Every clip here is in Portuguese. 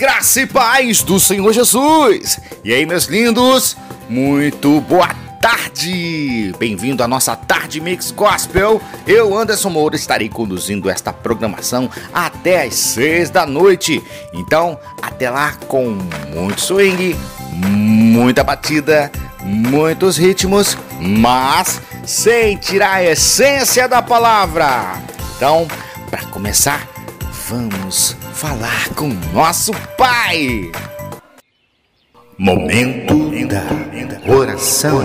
Graça e paz do Senhor Jesus. E aí, meus lindos, muito boa tarde. Bem-vindo à nossa Tarde Mix Gospel. Eu, Anderson Moura, estarei conduzindo esta programação até às seis da noite. Então, até lá com muito swing, muita batida, muitos ritmos, mas sem tirar a essência da palavra. Então, para começar, vamos falar com nosso Pai. Momento da oração.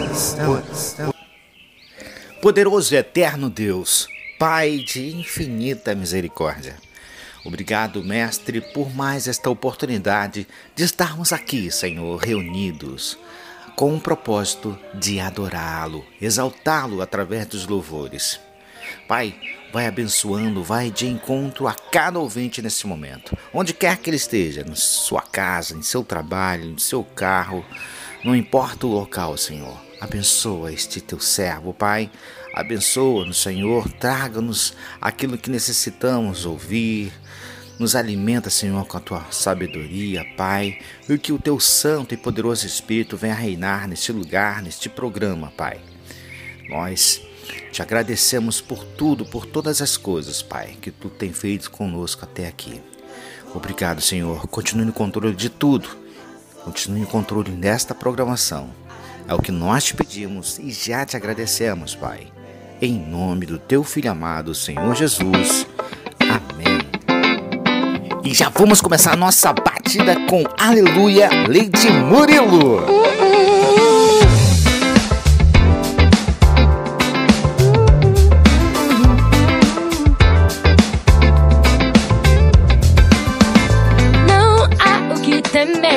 Poderoso e eterno Deus, Pai de infinita misericórdia. Obrigado, Mestre, por mais esta oportunidade de estarmos aqui, Senhor, reunidos, com o propósito de adorá-lo, exaltá-lo através dos louvores. Pai, vai abençoando, vai de encontro a cada ouvinte nesse momento, onde quer que ele esteja, na sua casa, em seu trabalho, no seu carro, não importa o local, Senhor. Abençoa este teu servo, Pai. Abençoa-nos, Senhor. Traga-nos aquilo que necessitamos ouvir. Nos alimenta, Senhor, com a tua sabedoria, Pai. E que o teu santo e poderoso Espírito venha reinar neste lugar, neste programa, Pai. Nós te agradecemos por tudo, por todas as coisas, Pai, que tu tem feito conosco até aqui. Obrigado, Senhor. Continue no controle de tudo. Continue no controle desta programação. É o que nós te pedimos e já te agradecemos, Pai. Em nome do teu filho amado, Senhor Jesus. Amém. E já vamos começar a nossa batida com Aleluia, Lady Murilo.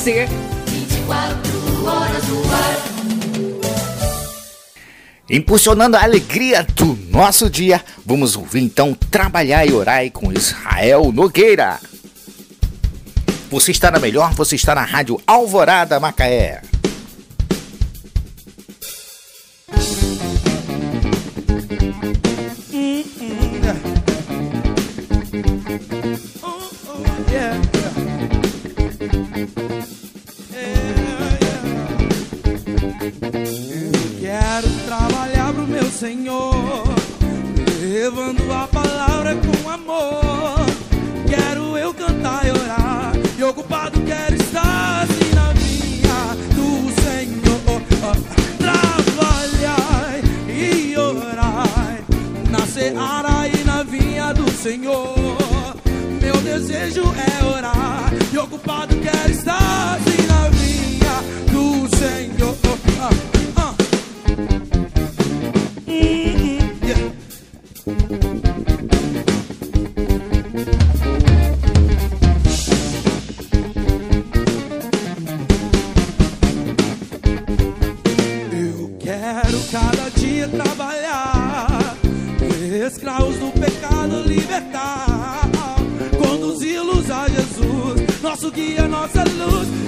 você. 24 horas no ar. Impulsionando a alegria do nosso dia, vamos ouvir então Trabalhar e Orar com Israel Nogueira. Você está na melhor, você está na Rádio Alvorada Macaé. Alvorada, Senhor, levando a palavra com amor. Quero eu cantar e orar, e ocupado quero estar assim na vinha do Senhor. Trabalhar e orar na seara e na vinha do Senhor. Meu desejo é orar, e ocupado quero estar. Assim tu guia nossa luz.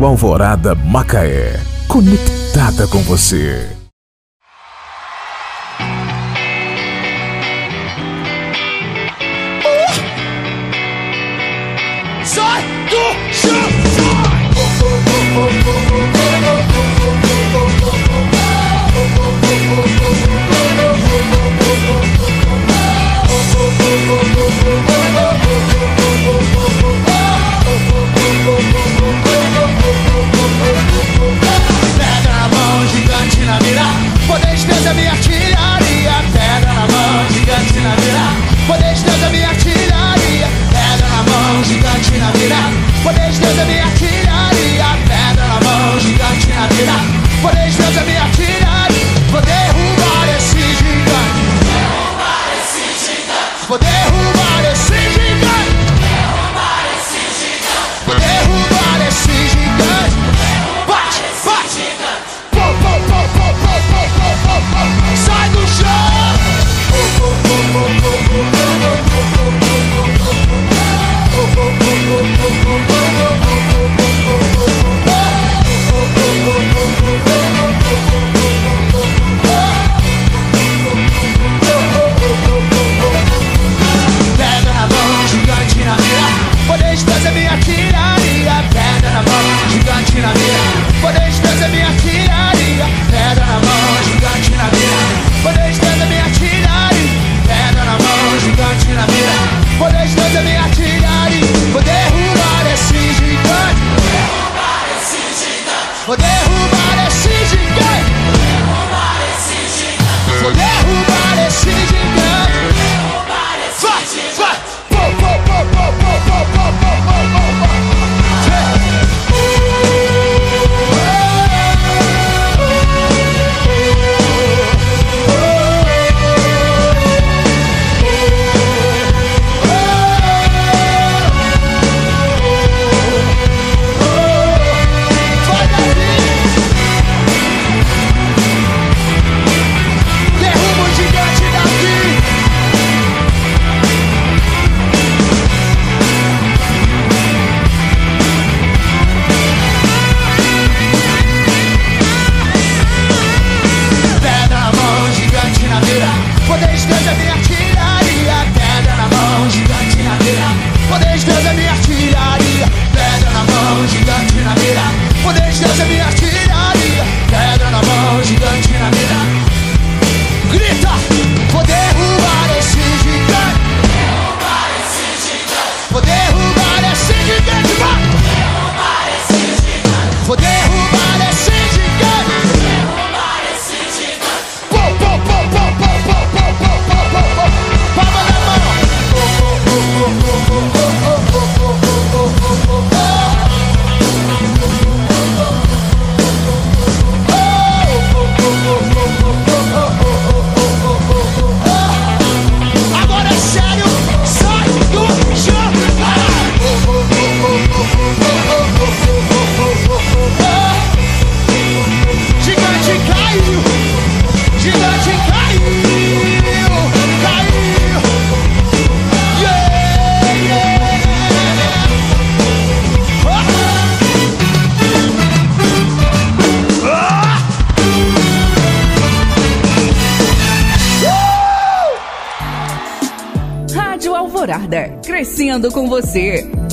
Rádio Alvorada Macaé. Conectada com você. Crescendo com você.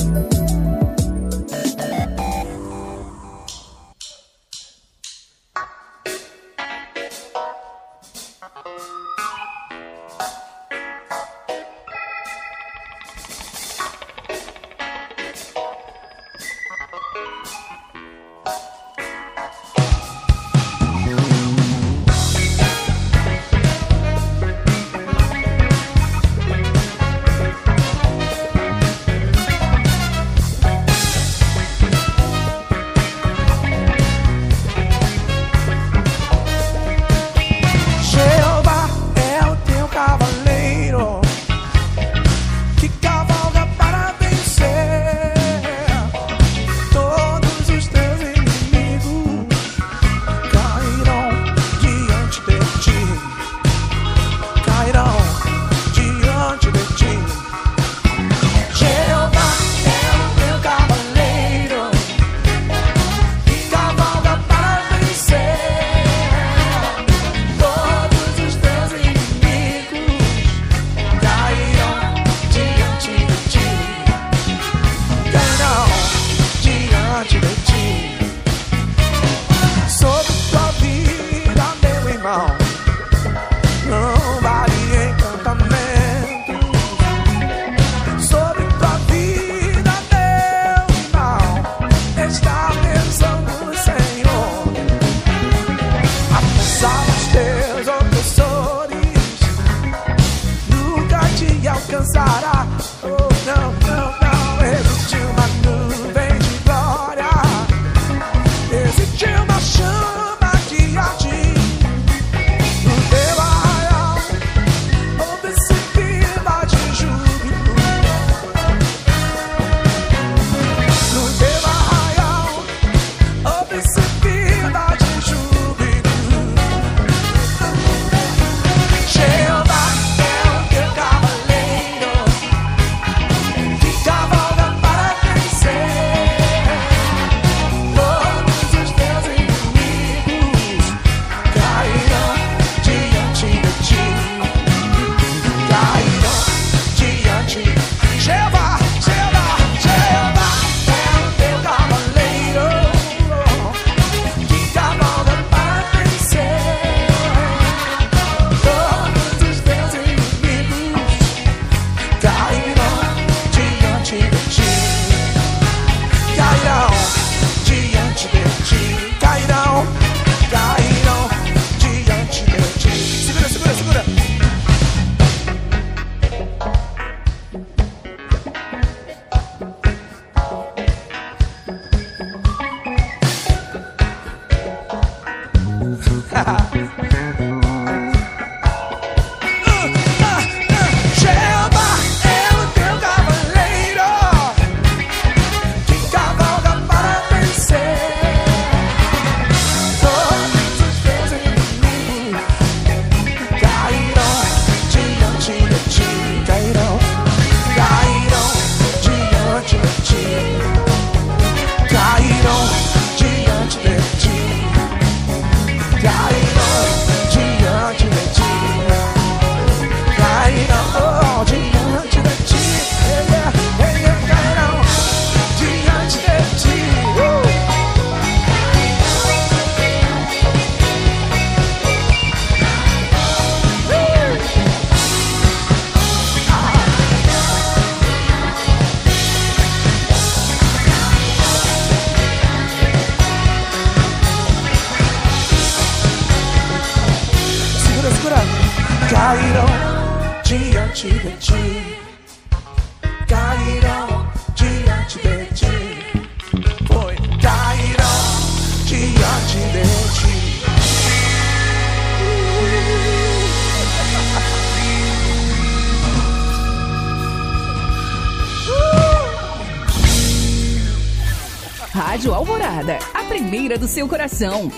Do seu coração.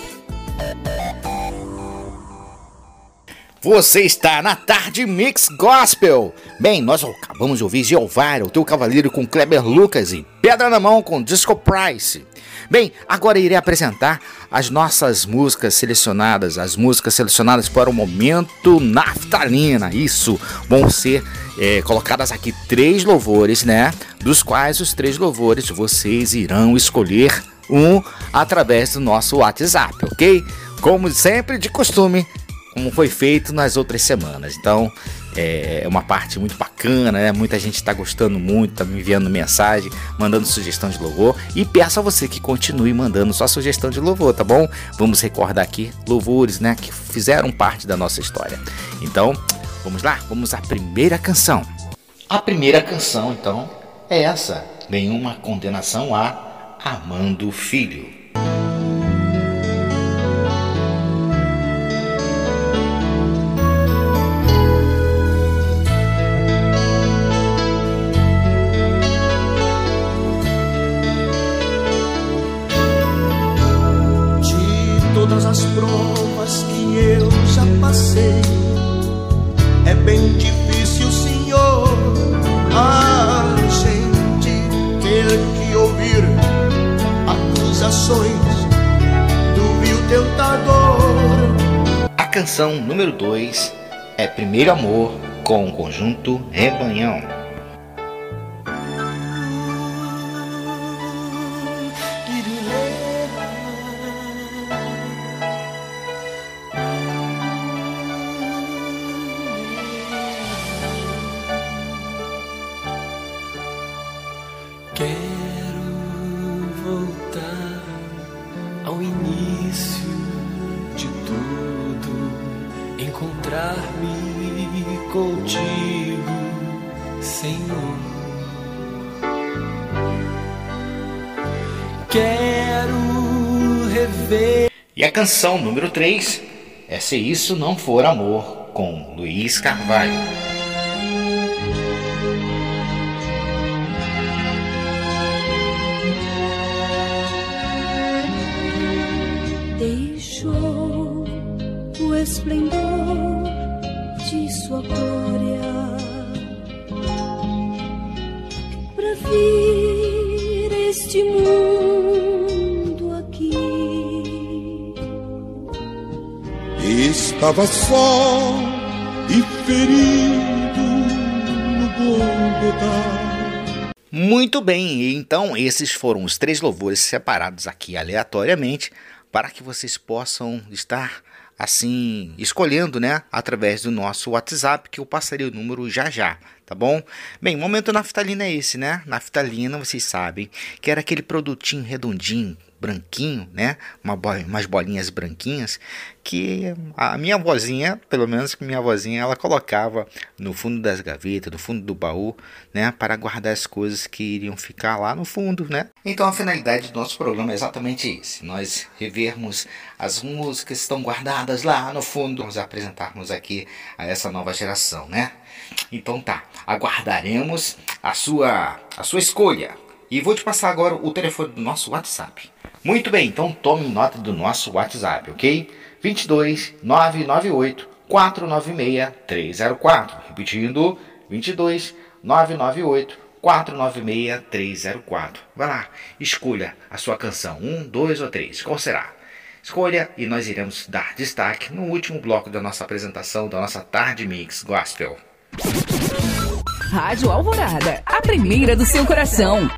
Você está na Tarde Mix Gospel. Bem, nós acabamos de ouvir Geovara, o teu cavaleiro com Kleber Lucas e Pedra na Mão com Disco Price. Bem, agora irei apresentar as nossas músicas selecionadas, as músicas selecionadas para o momento naftalina. Isso, vão ser é, colocadas aqui três louvores, né? Dos quais os três louvores vocês irão escolher um através do nosso WhatsApp, ok? Como sempre de costume, como foi feito nas outras semanas. Então é uma parte muito bacana, né? Muita gente está gostando muito, está me enviando mensagem, mandando sugestão de louvor e peço a você que continue mandando sua sugestão de louvor, tá bom? Vamos recordar aqui louvores, né, que fizeram parte da nossa história. Então, vamos lá, vamos à primeira canção. A primeira canção, então, é essa: Nenhuma condenação a Amando Filho. Canção número 2 é Primeiro Amor com o conjunto Rebanhão. Canção número 3 é Se Isso Não For Amor, com Luiz Carvalho. Deixou o esplendor Estava só e ferido no Golgotha. Muito bem, então esses foram os três louvores separados aqui aleatoriamente para que vocês possam estar assim escolhendo, né, através do nosso WhatsApp que eu passarei o número já já, tá bom? Bem, o momento naftalina é esse, né? Naftalina, vocês sabem, que era aquele produtinho redondinho branquinho, né? Uma umas bolinhas branquinhas que a minha vozinha, pelo menos que minha vozinha, ela colocava no fundo das gavetas, no fundo do baú, né? Para guardar as coisas que iriam ficar lá no fundo, né? Então a finalidade do nosso programa é exatamente esse: nós revermos as músicas que estão guardadas lá no fundo, nos apresentarmos aqui a essa nova geração, né? Então tá, aguardaremos a sua a sua escolha. E vou te passar agora o telefone do nosso WhatsApp. Muito bem, então tome nota do nosso WhatsApp, ok? 22 998 496 304. Repetindo, 22 998 496 304. Vai lá, escolha a sua canção, um, dois ou três. Qual será? Escolha e nós iremos dar destaque no último bloco da nossa apresentação da nossa Tarde Mix Gospel. Rádio Alvorada, a primeira do seu coração.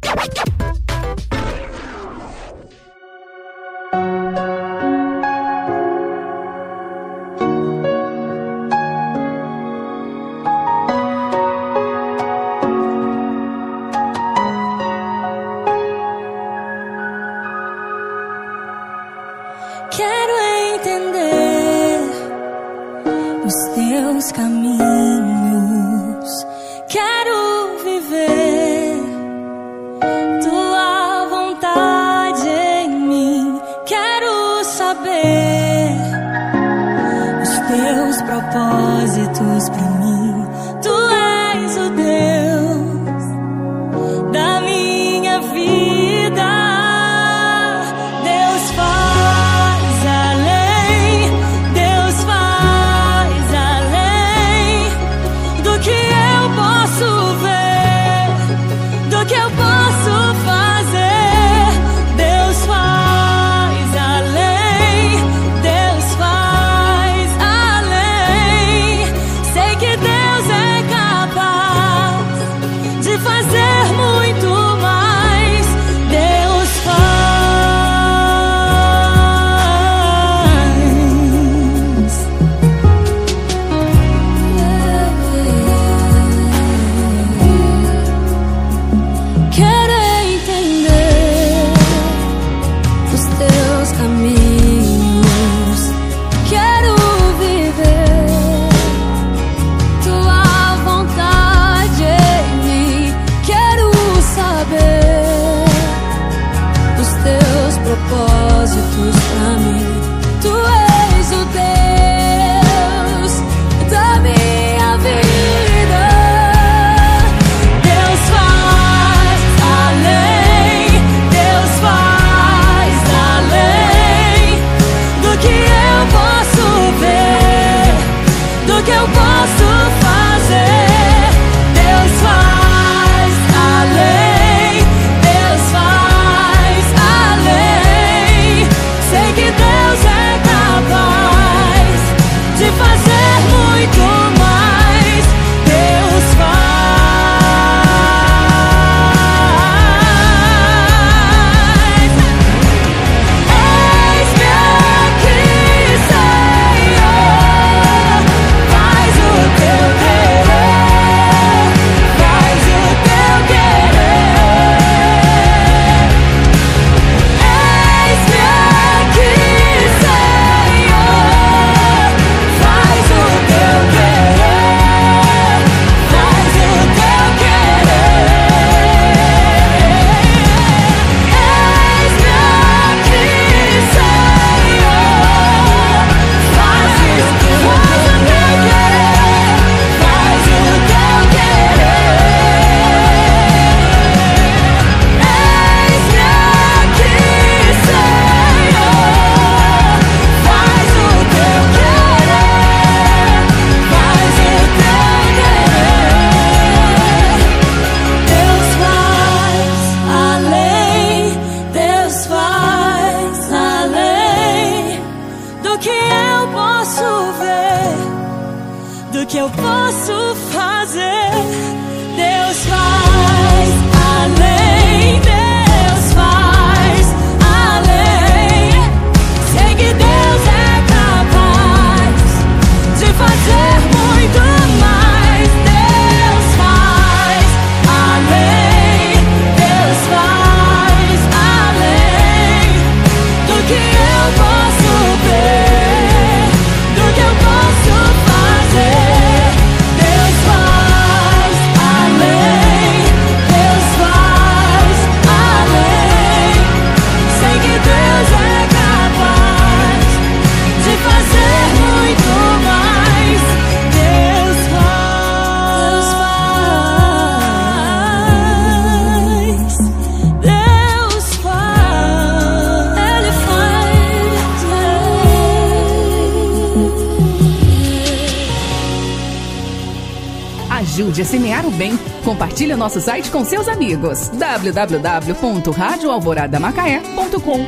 Compartilhe nosso site com seus amigos. www.radioalvoradamacaé.com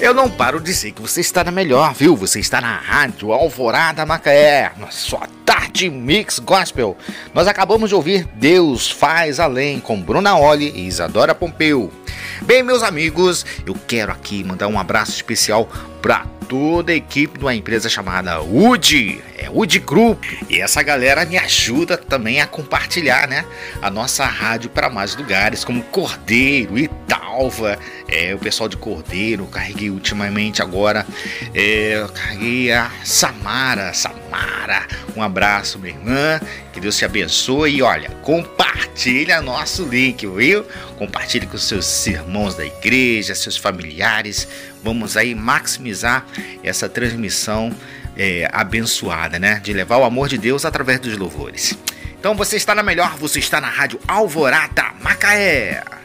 Eu não paro de dizer que você está na melhor, viu? Você está na Rádio Alvorada Macaé, na sua tarde mix gospel. Nós acabamos de ouvir Deus Faz Além com Bruna Oli e Isadora Pompeu. Bem, meus amigos, eu quero aqui mandar um abraço especial para toda a equipe de uma empresa chamada UD, é UD Group. E essa galera me ajuda também a compartilhar, né, a nossa rádio para mais lugares, como Cordeiro, Italva, é, o pessoal de Cordeiro, carreguei ultimamente agora, é, carreguei a Samara, Samara, um abraço, minha irmã, que Deus te abençoe e olha, compartilha nosso link, viu? Compartilhe com seus irmãos da igreja, seus familiares, vamos aí maximizar essa transmissão é, abençoada, né? De levar o amor de Deus através dos louvores. Então você está na melhor, você está na Rádio Alvorada Macaé.